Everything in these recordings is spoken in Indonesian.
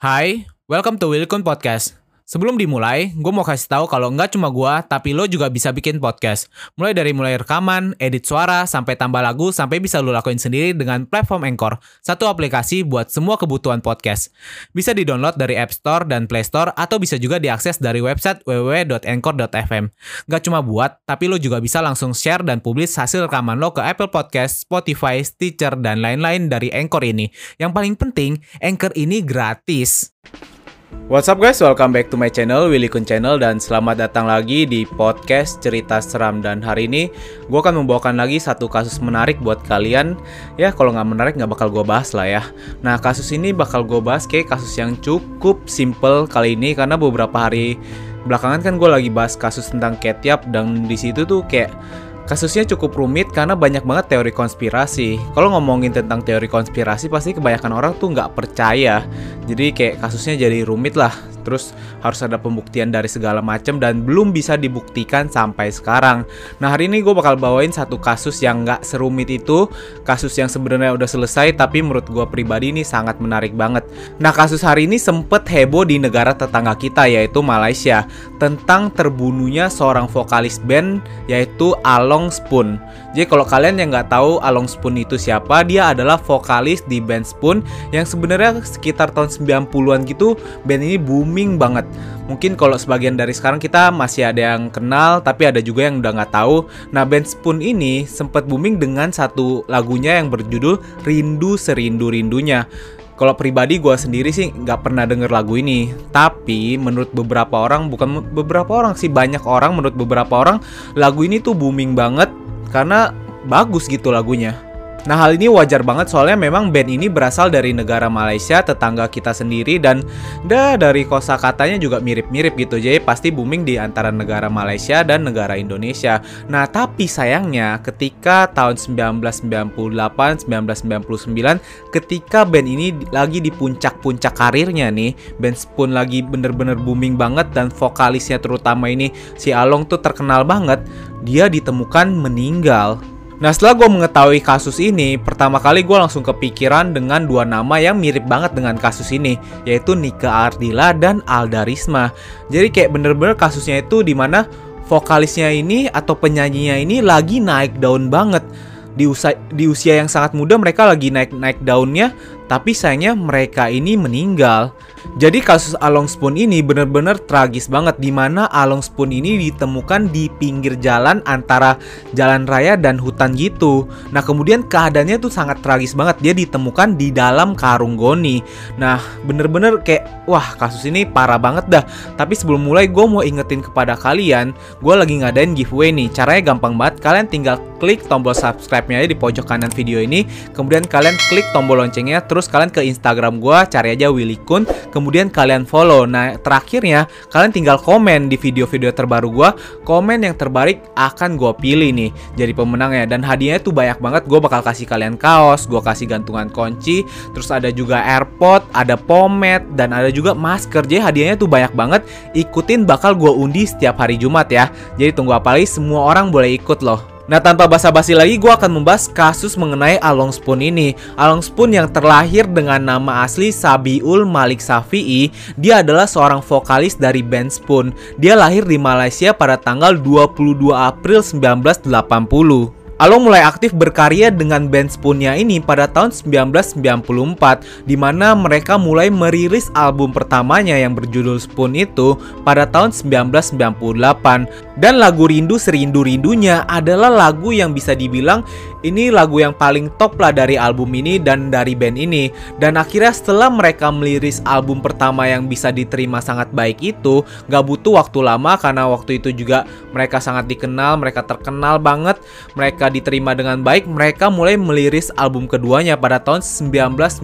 Hai, welcome to Wilkun Podcast. Sebelum dimulai, gue mau kasih tahu kalau nggak cuma gue, tapi lo juga bisa bikin podcast. Mulai dari mulai rekaman, edit suara, sampai tambah lagu, sampai bisa lo lakuin sendiri dengan platform Anchor, satu aplikasi buat semua kebutuhan podcast. Bisa di-download dari App Store dan Play Store, atau bisa juga diakses dari website www.anchor.fm. Nggak cuma buat, tapi lo juga bisa langsung share dan publish hasil rekaman lo ke Apple Podcast, Spotify, Stitcher, dan lain-lain dari Anchor ini. Yang paling penting, Anchor ini gratis. What's up guys, welcome back to my channel, Willy Kun Channel Dan selamat datang lagi di podcast cerita seram. Dan hari ini gue akan membawakan lagi satu kasus menarik buat kalian. Ya kalau nggak menarik nggak bakal gue bahas lah ya. Nah kasus ini bakal gue bahas kayak kasus yang cukup simple kali ini Karena beberapa hari belakangan kan gue lagi bahas kasus tentang Ketiap Dan di situ tuh kayak Kasusnya cukup rumit karena banyak banget teori konspirasi. Kalau ngomongin tentang teori konspirasi pasti kebanyakan orang tuh nggak percaya. Jadi kayak kasusnya jadi rumit lah terus harus ada pembuktian dari segala macam dan belum bisa dibuktikan sampai sekarang. Nah hari ini gue bakal bawain satu kasus yang nggak serumit itu, kasus yang sebenarnya udah selesai tapi menurut gue pribadi ini sangat menarik banget. Nah kasus hari ini sempet heboh di negara tetangga kita yaitu Malaysia tentang terbunuhnya seorang vokalis band yaitu Along Spoon. Jadi kalau kalian yang nggak tahu Along Spoon itu siapa, dia adalah vokalis di band Spoon yang sebenarnya sekitar tahun 90-an gitu band ini booming banget. Mungkin kalau sebagian dari sekarang kita masih ada yang kenal, tapi ada juga yang udah nggak tahu. Nah band Spoon ini sempat booming dengan satu lagunya yang berjudul Rindu Serindu Rindunya. Kalau pribadi gue sendiri sih nggak pernah denger lagu ini, tapi menurut beberapa orang, bukan beberapa orang sih banyak orang, menurut beberapa orang lagu ini tuh booming banget karena bagus gitu lagunya. Nah hal ini wajar banget soalnya memang band ini berasal dari negara Malaysia tetangga kita sendiri dan dah dari kosa katanya juga mirip-mirip gitu jadi pasti booming di antara negara Malaysia dan negara Indonesia. Nah tapi sayangnya ketika tahun 1998 1999 ketika band ini lagi di puncak-puncak karirnya nih band Spoon lagi bener-bener booming banget dan vokalisnya terutama ini si Along tuh terkenal banget dia ditemukan meninggal Nah setelah gue mengetahui kasus ini, pertama kali gue langsung kepikiran dengan dua nama yang mirip banget dengan kasus ini, yaitu Nika Ardila dan Alda Risma. Jadi kayak bener-bener kasusnya itu di mana vokalisnya ini atau penyanyinya ini lagi naik daun banget. Di usia, di usia yang sangat muda mereka lagi naik-naik daunnya, tapi sayangnya mereka ini meninggal. Jadi kasus Along Spoon ini benar-benar tragis banget di mana Along Spoon ini ditemukan di pinggir jalan antara jalan raya dan hutan gitu. Nah, kemudian keadaannya tuh sangat tragis banget. Dia ditemukan di dalam karung goni. Nah, bener-bener kayak wah, kasus ini parah banget dah. Tapi sebelum mulai gue mau ingetin kepada kalian, gue lagi ngadain giveaway nih. Caranya gampang banget. Kalian tinggal klik tombol subscribe-nya di pojok kanan video ini. Kemudian kalian klik tombol loncengnya, terus kalian ke Instagram gue, cari aja Willy Kun kemudian kalian follow. Nah, terakhirnya kalian tinggal komen di video-video terbaru gua. Komen yang terbaik akan gue pilih nih jadi pemenangnya dan hadiahnya tuh banyak banget. Gue bakal kasih kalian kaos, gue kasih gantungan kunci, terus ada juga AirPod, ada pomade dan ada juga masker. Jadi hadiahnya tuh banyak banget. Ikutin bakal gue undi setiap hari Jumat ya. Jadi tunggu apa lagi? Semua orang boleh ikut loh. Nah tanpa basa-basi lagi gue akan membahas kasus mengenai Along Spoon ini. Along Spoon yang terlahir dengan nama asli Sabiul Malik Safi'i Dia adalah seorang vokalis dari band Spoon. Dia lahir di Malaysia pada tanggal 22 April 1980 Along mulai aktif berkarya dengan band Spoonnya ini pada tahun 1994 di mana mereka mulai merilis album pertamanya yang berjudul Spoon itu pada tahun 1998 dan lagu Rindu Serindu-rindunya adalah lagu yang bisa dibilang ini lagu yang paling top lah dari album ini dan dari band ini. Dan akhirnya setelah mereka meliris album pertama yang bisa diterima sangat baik itu gak butuh waktu lama karena waktu itu juga mereka sangat dikenal mereka terkenal banget mereka diterima dengan baik mereka mulai meliris album keduanya pada tahun 1999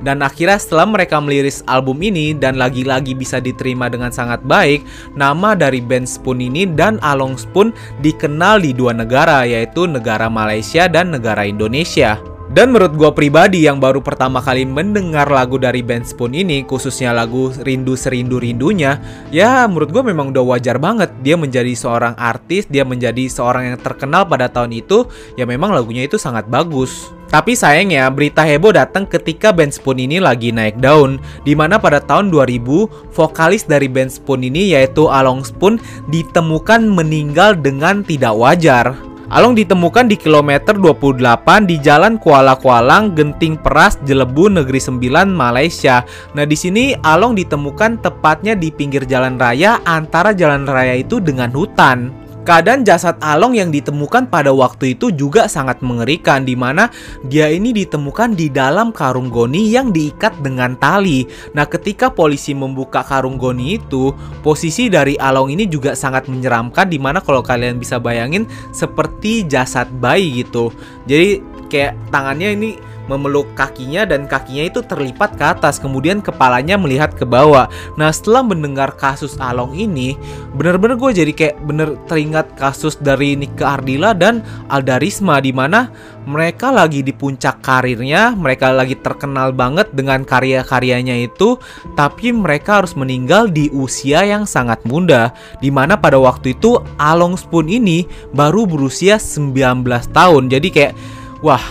dan akhirnya setelah mereka meliris album ini dan lagi-lagi bisa diterima dengan sangat baik nama dari band Spoon ini dan Along Spoon dikenal di dua negara yaitu negara Malaysia dan negara Indonesia. Dan menurut gue pribadi yang baru pertama kali mendengar lagu dari band Spoon ini, khususnya lagu Rindu Serindu Rindunya, ya menurut gue memang udah wajar banget dia menjadi seorang artis, dia menjadi seorang yang terkenal pada tahun itu, ya memang lagunya itu sangat bagus. Tapi sayangnya berita heboh datang ketika band Spoon ini lagi naik daun Di mana pada tahun 2000 vokalis dari band Spoon ini yaitu Along Spoon ditemukan meninggal dengan tidak wajar Along ditemukan di kilometer 28 di Jalan Kuala Kualang, Genting Peras, Jelebu, Negeri Sembilan, Malaysia. Nah, di sini Along ditemukan tepatnya di pinggir jalan raya antara jalan raya itu dengan hutan. Keadaan jasad Along yang ditemukan pada waktu itu juga sangat mengerikan di mana dia ini ditemukan di dalam karung goni yang diikat dengan tali. Nah, ketika polisi membuka karung goni itu, posisi dari Along ini juga sangat menyeramkan di mana kalau kalian bisa bayangin seperti jasad bayi gitu. Jadi kayak tangannya ini memeluk kakinya dan kakinya itu terlipat ke atas kemudian kepalanya melihat ke bawah. Nah setelah mendengar kasus Along ini bener-bener gue jadi kayak bener teringat kasus dari Nika Ardila dan Aldarisma di mana mereka lagi di puncak karirnya mereka lagi terkenal banget dengan karya-karyanya itu tapi mereka harus meninggal di usia yang sangat muda di mana pada waktu itu Along Spoon ini baru berusia 19 tahun. Jadi kayak wah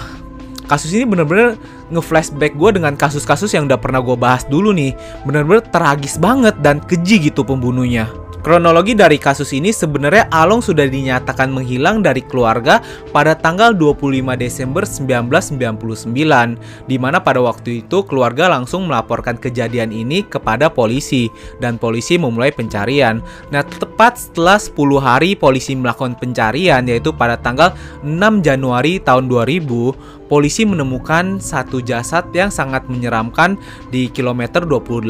kasus ini bener-bener nge-flashback gue dengan kasus-kasus yang udah pernah gue bahas dulu nih. Bener-bener tragis banget dan keji gitu pembunuhnya. Kronologi dari kasus ini sebenarnya Along sudah dinyatakan menghilang dari keluarga pada tanggal 25 Desember 1999 di mana pada waktu itu keluarga langsung melaporkan kejadian ini kepada polisi dan polisi memulai pencarian. Nah, tepat setelah 10 hari polisi melakukan pencarian yaitu pada tanggal 6 Januari tahun 2000, polisi menemukan satu jasad yang sangat menyeramkan di kilometer 28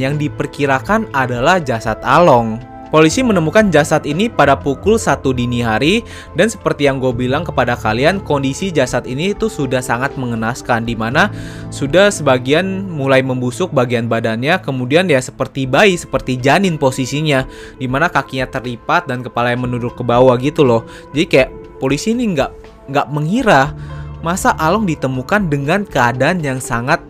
yang diperkirakan adalah jasad Along. Polisi menemukan jasad ini pada pukul 1 dini hari dan seperti yang gue bilang kepada kalian kondisi jasad ini itu sudah sangat mengenaskan di mana sudah sebagian mulai membusuk bagian badannya kemudian ya seperti bayi seperti janin posisinya di mana kakinya terlipat dan kepala yang menunduk ke bawah gitu loh. Jadi kayak polisi ini nggak nggak mengira masa Along ditemukan dengan keadaan yang sangat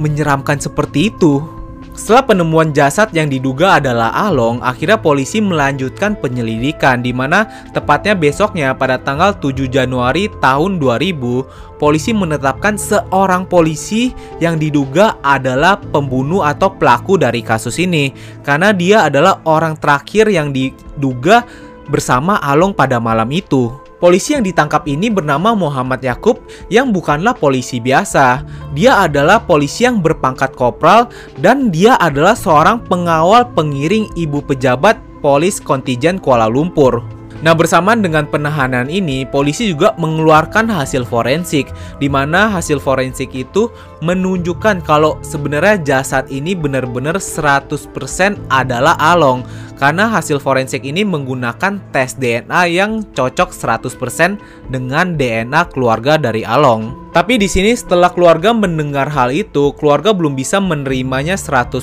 menyeramkan seperti itu. Setelah penemuan jasad yang diduga adalah Along, akhirnya polisi melanjutkan penyelidikan di mana tepatnya besoknya pada tanggal 7 Januari tahun 2000, polisi menetapkan seorang polisi yang diduga adalah pembunuh atau pelaku dari kasus ini karena dia adalah orang terakhir yang diduga bersama Along pada malam itu. Polisi yang ditangkap ini bernama Muhammad Yakub yang bukanlah polisi biasa. Dia adalah polisi yang berpangkat kopral dan dia adalah seorang pengawal pengiring ibu pejabat polis kontijen Kuala Lumpur. Nah, bersamaan dengan penahanan ini, polisi juga mengeluarkan hasil forensik, di mana hasil forensik itu menunjukkan kalau sebenarnya jasad ini benar-benar 100% adalah Along karena hasil forensik ini menggunakan tes DNA yang cocok 100% dengan DNA keluarga dari Along. Tapi di sini setelah keluarga mendengar hal itu, keluarga belum bisa menerimanya 100%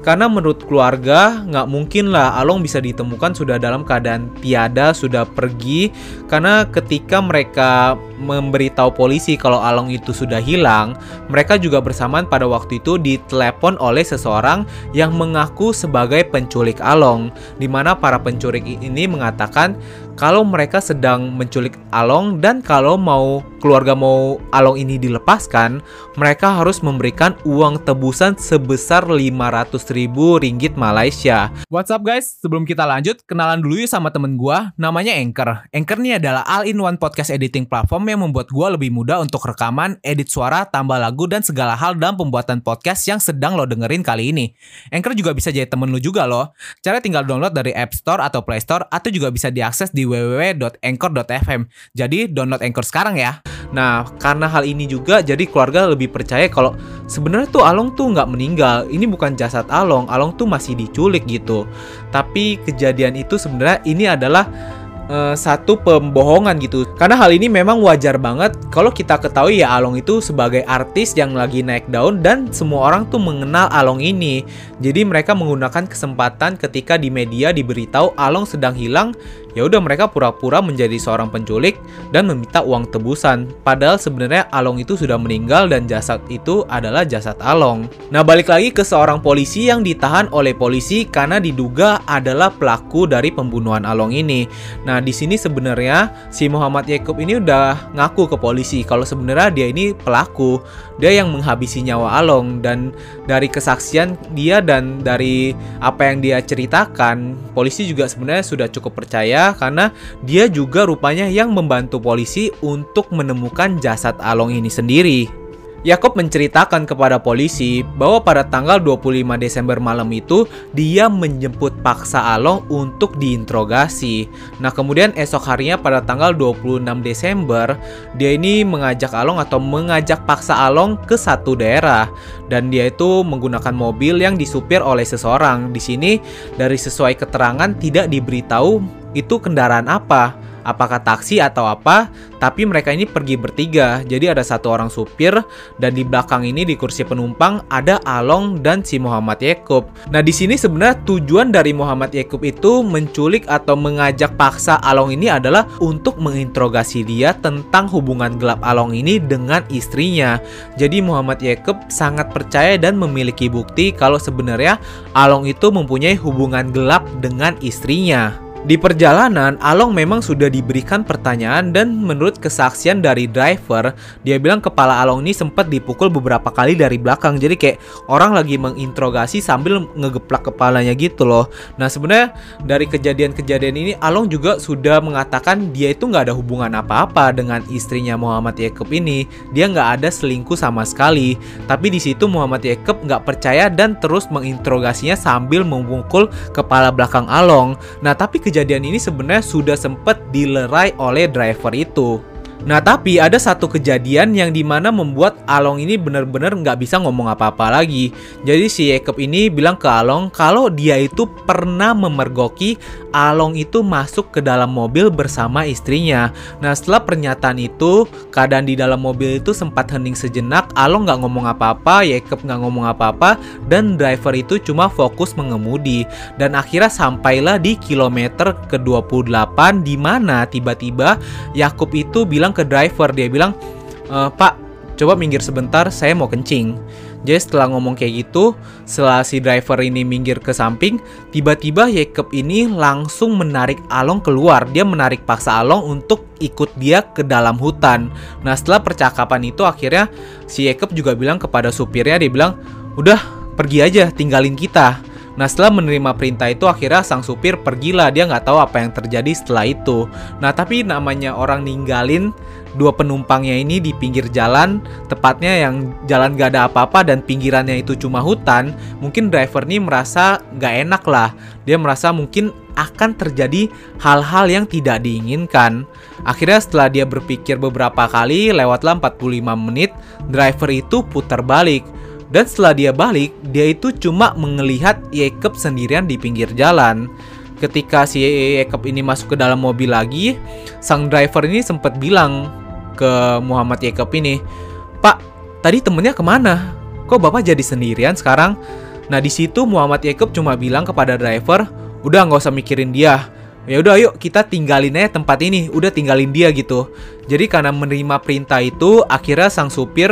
karena menurut keluarga nggak mungkin lah Along bisa ditemukan sudah dalam keadaan tiada, sudah pergi karena ketika mereka memberitahu polisi kalau Along itu sudah hilang, mereka juga bersamaan pada waktu itu ditelepon oleh seseorang yang mengaku sebagai penculik Along, di mana para penculik ini mengatakan kalau mereka sedang menculik Along dan kalau mau keluarga mau Along ini dilepaskan, mereka harus memberikan uang tebusan sebesar 500 ribu ringgit Malaysia. What's up guys? Sebelum kita lanjut, kenalan dulu yuk sama temen gua, namanya Anchor. Anchor ini adalah all-in-one podcast editing platform yang membuat gua lebih mudah untuk rekaman, edit suara, tambah lagu, dan segala hal dalam pembuatan podcast yang sedang lo dengerin kali ini. Anchor juga bisa jadi temen lu juga loh. Cara tinggal download dari App Store atau Play Store, atau juga bisa diakses di www.anchor.fm. Jadi download Anchor sekarang ya. Nah, karena hal ini juga jadi keluarga lebih percaya kalau sebenarnya tuh Along tuh nggak meninggal. Ini bukan jasad Along, Along tuh masih diculik gitu. Tapi kejadian itu sebenarnya ini adalah uh, satu pembohongan gitu. Karena hal ini memang wajar banget kalau kita ketahui ya Along itu sebagai artis yang lagi naik daun dan semua orang tuh mengenal Along ini. Jadi mereka menggunakan kesempatan ketika di media diberitahu Along sedang hilang, ya udah mereka pura-pura menjadi seorang penculik dan meminta uang tebusan. Padahal sebenarnya Along itu sudah meninggal dan jasad itu adalah jasad Along. Nah, balik lagi ke seorang polisi yang ditahan oleh polisi karena diduga adalah pelaku dari pembunuhan Along ini. Nah, di sini sebenarnya si Muhammad Yakub ini udah ngaku ke polisi kalau sebenarnya dia ini pelaku. Dia yang menghabisi nyawa Along dan dari kesaksian dia dan dari apa yang dia ceritakan, polisi juga sebenarnya sudah cukup percaya karena dia juga rupanya yang membantu polisi untuk menemukan jasad Along ini sendiri. Yakob menceritakan kepada polisi bahwa pada tanggal 25 Desember malam itu dia menjemput paksa Along untuk diinterogasi. Nah, kemudian esok harinya pada tanggal 26 Desember, dia ini mengajak Along atau mengajak paksa Along ke satu daerah dan dia itu menggunakan mobil yang disupir oleh seseorang. Di sini dari sesuai keterangan tidak diberitahu itu kendaraan apa apakah taksi atau apa, tapi mereka ini pergi bertiga. Jadi ada satu orang supir dan di belakang ini di kursi penumpang ada Along dan si Muhammad Yakub. Nah, di sini sebenarnya tujuan dari Muhammad Yakub itu menculik atau mengajak paksa Along ini adalah untuk menginterogasi dia tentang hubungan gelap Along ini dengan istrinya. Jadi Muhammad Yakub sangat percaya dan memiliki bukti kalau sebenarnya Along itu mempunyai hubungan gelap dengan istrinya. Di perjalanan, Along memang sudah diberikan pertanyaan dan menurut kesaksian dari driver, dia bilang kepala Along ini sempat dipukul beberapa kali dari belakang. Jadi kayak orang lagi menginterogasi sambil ngegeplak kepalanya gitu loh. Nah sebenarnya dari kejadian-kejadian ini Along juga sudah mengatakan dia itu nggak ada hubungan apa-apa dengan istrinya Muhammad Yakub ini. Dia nggak ada selingkuh sama sekali. Tapi di situ Muhammad Yakub nggak percaya dan terus menginterogasinya sambil memukul kepala belakang Along. Nah tapi kejadian ini sebenarnya sudah sempat dilerai oleh driver itu. Nah tapi ada satu kejadian yang di mana membuat Along ini benar-benar nggak bisa ngomong apa-apa lagi. Jadi si Jacob ini bilang ke Along kalau dia itu pernah memergoki Along itu masuk ke dalam mobil bersama istrinya. Nah setelah pernyataan itu, keadaan di dalam mobil itu sempat hening sejenak. Along nggak ngomong apa-apa, Jacob nggak ngomong apa-apa, dan driver itu cuma fokus mengemudi. Dan akhirnya sampailah di kilometer ke-28 di mana tiba-tiba Yakub itu bilang ke driver, dia bilang, e, Pak, coba minggir sebentar, saya mau kencing. Jadi setelah ngomong kayak gitu, setelah si driver ini minggir ke samping, tiba-tiba Jacob ini langsung menarik Along keluar. Dia menarik paksa Along untuk ikut dia ke dalam hutan. Nah setelah percakapan itu akhirnya si Jacob juga bilang kepada supirnya, dia bilang, udah pergi aja, tinggalin kita. Nah setelah menerima perintah itu akhirnya sang supir pergilah dia nggak tahu apa yang terjadi setelah itu. Nah tapi namanya orang ninggalin dua penumpangnya ini di pinggir jalan, tepatnya yang jalan gak ada apa-apa dan pinggirannya itu cuma hutan, mungkin driver ini merasa gak enak lah. Dia merasa mungkin akan terjadi hal-hal yang tidak diinginkan. Akhirnya setelah dia berpikir beberapa kali, lewatlah 45 menit, driver itu putar balik. Dan setelah dia balik, dia itu cuma melihat Jacob sendirian di pinggir jalan. Ketika si Jacob ini masuk ke dalam mobil lagi, sang driver ini sempat bilang ke Muhammad Jacob ini, Pak, tadi temennya ke mana? Kok bapak jadi sendirian sekarang? Nah di situ Muhammad Jacob cuma bilang kepada driver, udah nggak usah mikirin dia. Ya udah yuk kita tinggalin aja tempat ini, udah tinggalin dia gitu. Jadi karena menerima perintah itu, akhirnya sang supir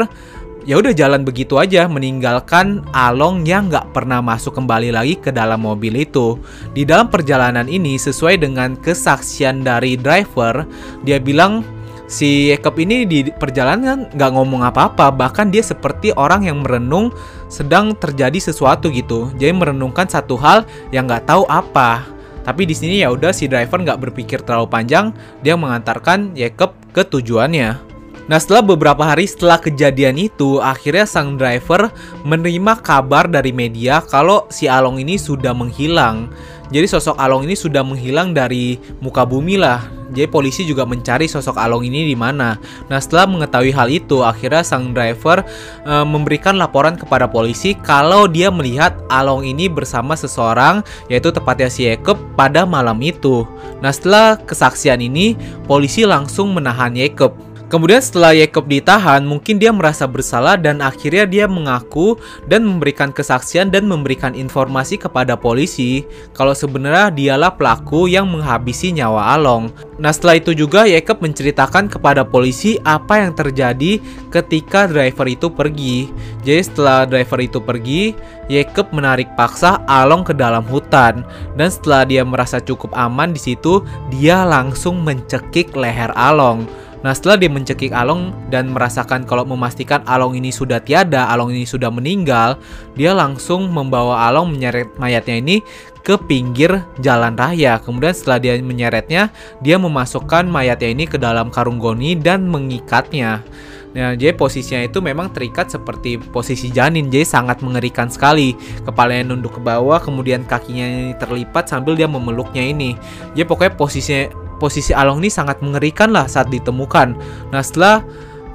ya udah jalan begitu aja meninggalkan Along yang nggak pernah masuk kembali lagi ke dalam mobil itu. Di dalam perjalanan ini sesuai dengan kesaksian dari driver, dia bilang si Jacob ini di perjalanan nggak ngomong apa-apa, bahkan dia seperti orang yang merenung sedang terjadi sesuatu gitu. Jadi merenungkan satu hal yang nggak tahu apa. Tapi di sini ya udah si driver nggak berpikir terlalu panjang, dia mengantarkan Jacob ke tujuannya. Nah setelah beberapa hari setelah kejadian itu, akhirnya sang driver menerima kabar dari media kalau si Along ini sudah menghilang. Jadi sosok Along ini sudah menghilang dari muka bumi lah. Jadi polisi juga mencari sosok Along ini di mana. Nah setelah mengetahui hal itu, akhirnya sang driver e, memberikan laporan kepada polisi kalau dia melihat Along ini bersama seseorang, yaitu tepatnya si Jacob pada malam itu. Nah setelah kesaksian ini, polisi langsung menahan Jacob Kemudian setelah Yakob ditahan, mungkin dia merasa bersalah dan akhirnya dia mengaku dan memberikan kesaksian dan memberikan informasi kepada polisi kalau sebenarnya dialah pelaku yang menghabisi nyawa Along. Nah setelah itu juga Yakob menceritakan kepada polisi apa yang terjadi ketika driver itu pergi. Jadi setelah driver itu pergi, Yakob menarik paksa Along ke dalam hutan dan setelah dia merasa cukup aman di situ, dia langsung mencekik leher Along. Nah setelah dia mencekik Along dan merasakan kalau memastikan Along ini sudah tiada, Along ini sudah meninggal, dia langsung membawa Along menyeret mayatnya ini ke pinggir jalan raya. Kemudian setelah dia menyeretnya, dia memasukkan mayatnya ini ke dalam karung goni dan mengikatnya. Nah, jadi posisinya itu memang terikat seperti posisi janin, jadi sangat mengerikan sekali. Kepalanya nunduk ke bawah, kemudian kakinya ini terlipat sambil dia memeluknya ini. Jadi pokoknya posisinya posisi Along ini sangat mengerikan lah saat ditemukan. Nah setelah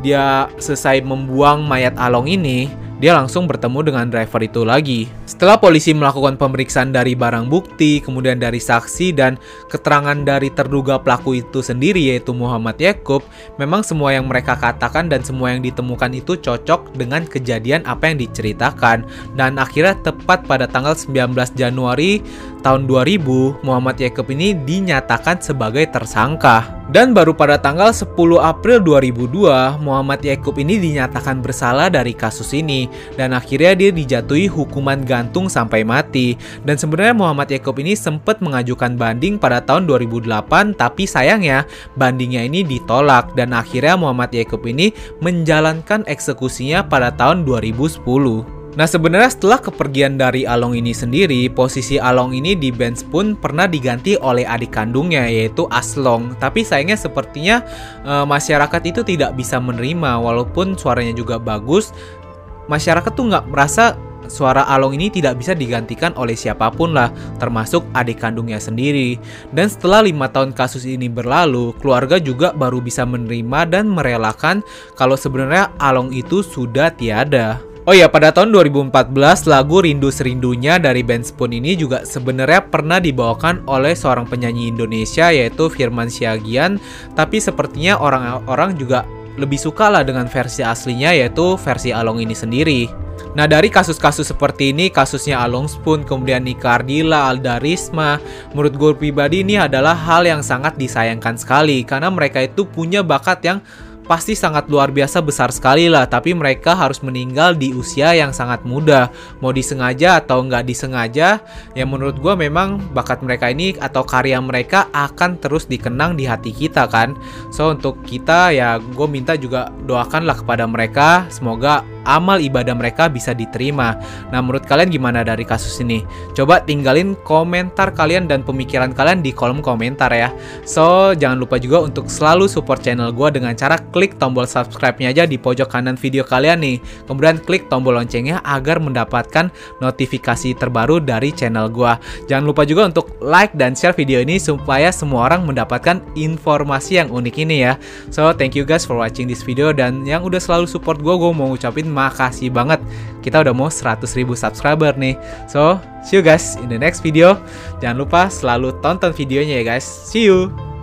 dia selesai membuang mayat Along ini, dia langsung bertemu dengan driver itu lagi. Setelah polisi melakukan pemeriksaan dari barang bukti, kemudian dari saksi dan keterangan dari terduga pelaku itu sendiri yaitu Muhammad Yakub, memang semua yang mereka katakan dan semua yang ditemukan itu cocok dengan kejadian apa yang diceritakan. Dan akhirnya tepat pada tanggal 19 Januari tahun 2000, Muhammad Yakub ini dinyatakan sebagai tersangka. Dan baru pada tanggal 10 April 2002, Muhammad Yakub ini dinyatakan bersalah dari kasus ini dan akhirnya dia dijatuhi hukuman gantung sampai mati. Dan sebenarnya Muhammad Yakub ini sempat mengajukan banding pada tahun 2008 tapi sayangnya bandingnya ini ditolak dan akhirnya Muhammad Yakub ini menjalankan eksekusinya pada tahun 2010. Nah sebenarnya setelah kepergian dari Along ini sendiri, posisi Along ini di Benz pun pernah diganti oleh adik kandungnya yaitu Aslong. Tapi sayangnya sepertinya e, masyarakat itu tidak bisa menerima walaupun suaranya juga bagus. Masyarakat tuh nggak merasa suara Along ini tidak bisa digantikan oleh siapa pun lah, termasuk adik kandungnya sendiri. Dan setelah lima tahun kasus ini berlalu, keluarga juga baru bisa menerima dan merelakan kalau sebenarnya Along itu sudah tiada. Oh ya, pada tahun 2014 lagu Rindu Serindunya dari band Spoon ini juga sebenarnya pernah dibawakan oleh seorang penyanyi Indonesia yaitu Firman Siagian, tapi sepertinya orang-orang juga lebih suka lah dengan versi aslinya yaitu versi Along ini sendiri. Nah dari kasus-kasus seperti ini, kasusnya Along Spoon, kemudian Nika Ardila, Alda Risma, menurut gue pribadi ini adalah hal yang sangat disayangkan sekali karena mereka itu punya bakat yang pasti sangat luar biasa besar sekali lah tapi mereka harus meninggal di usia yang sangat muda mau disengaja atau nggak disengaja ya menurut gue memang bakat mereka ini atau karya mereka akan terus dikenang di hati kita kan so untuk kita ya gue minta juga doakanlah kepada mereka semoga amal ibadah mereka bisa diterima. Nah, menurut kalian gimana dari kasus ini? Coba tinggalin komentar kalian dan pemikiran kalian di kolom komentar ya. So, jangan lupa juga untuk selalu support channel gue dengan cara klik tombol subscribe-nya aja di pojok kanan video kalian nih. Kemudian klik tombol loncengnya agar mendapatkan notifikasi terbaru dari channel gue. Jangan lupa juga untuk like dan share video ini supaya semua orang mendapatkan informasi yang unik ini ya. So, thank you guys for watching this video dan yang udah selalu support gue, gue mau ngucapin makasih banget. Kita udah mau 100 ribu subscriber nih. So, see you guys in the next video. Jangan lupa selalu tonton videonya ya guys. See you!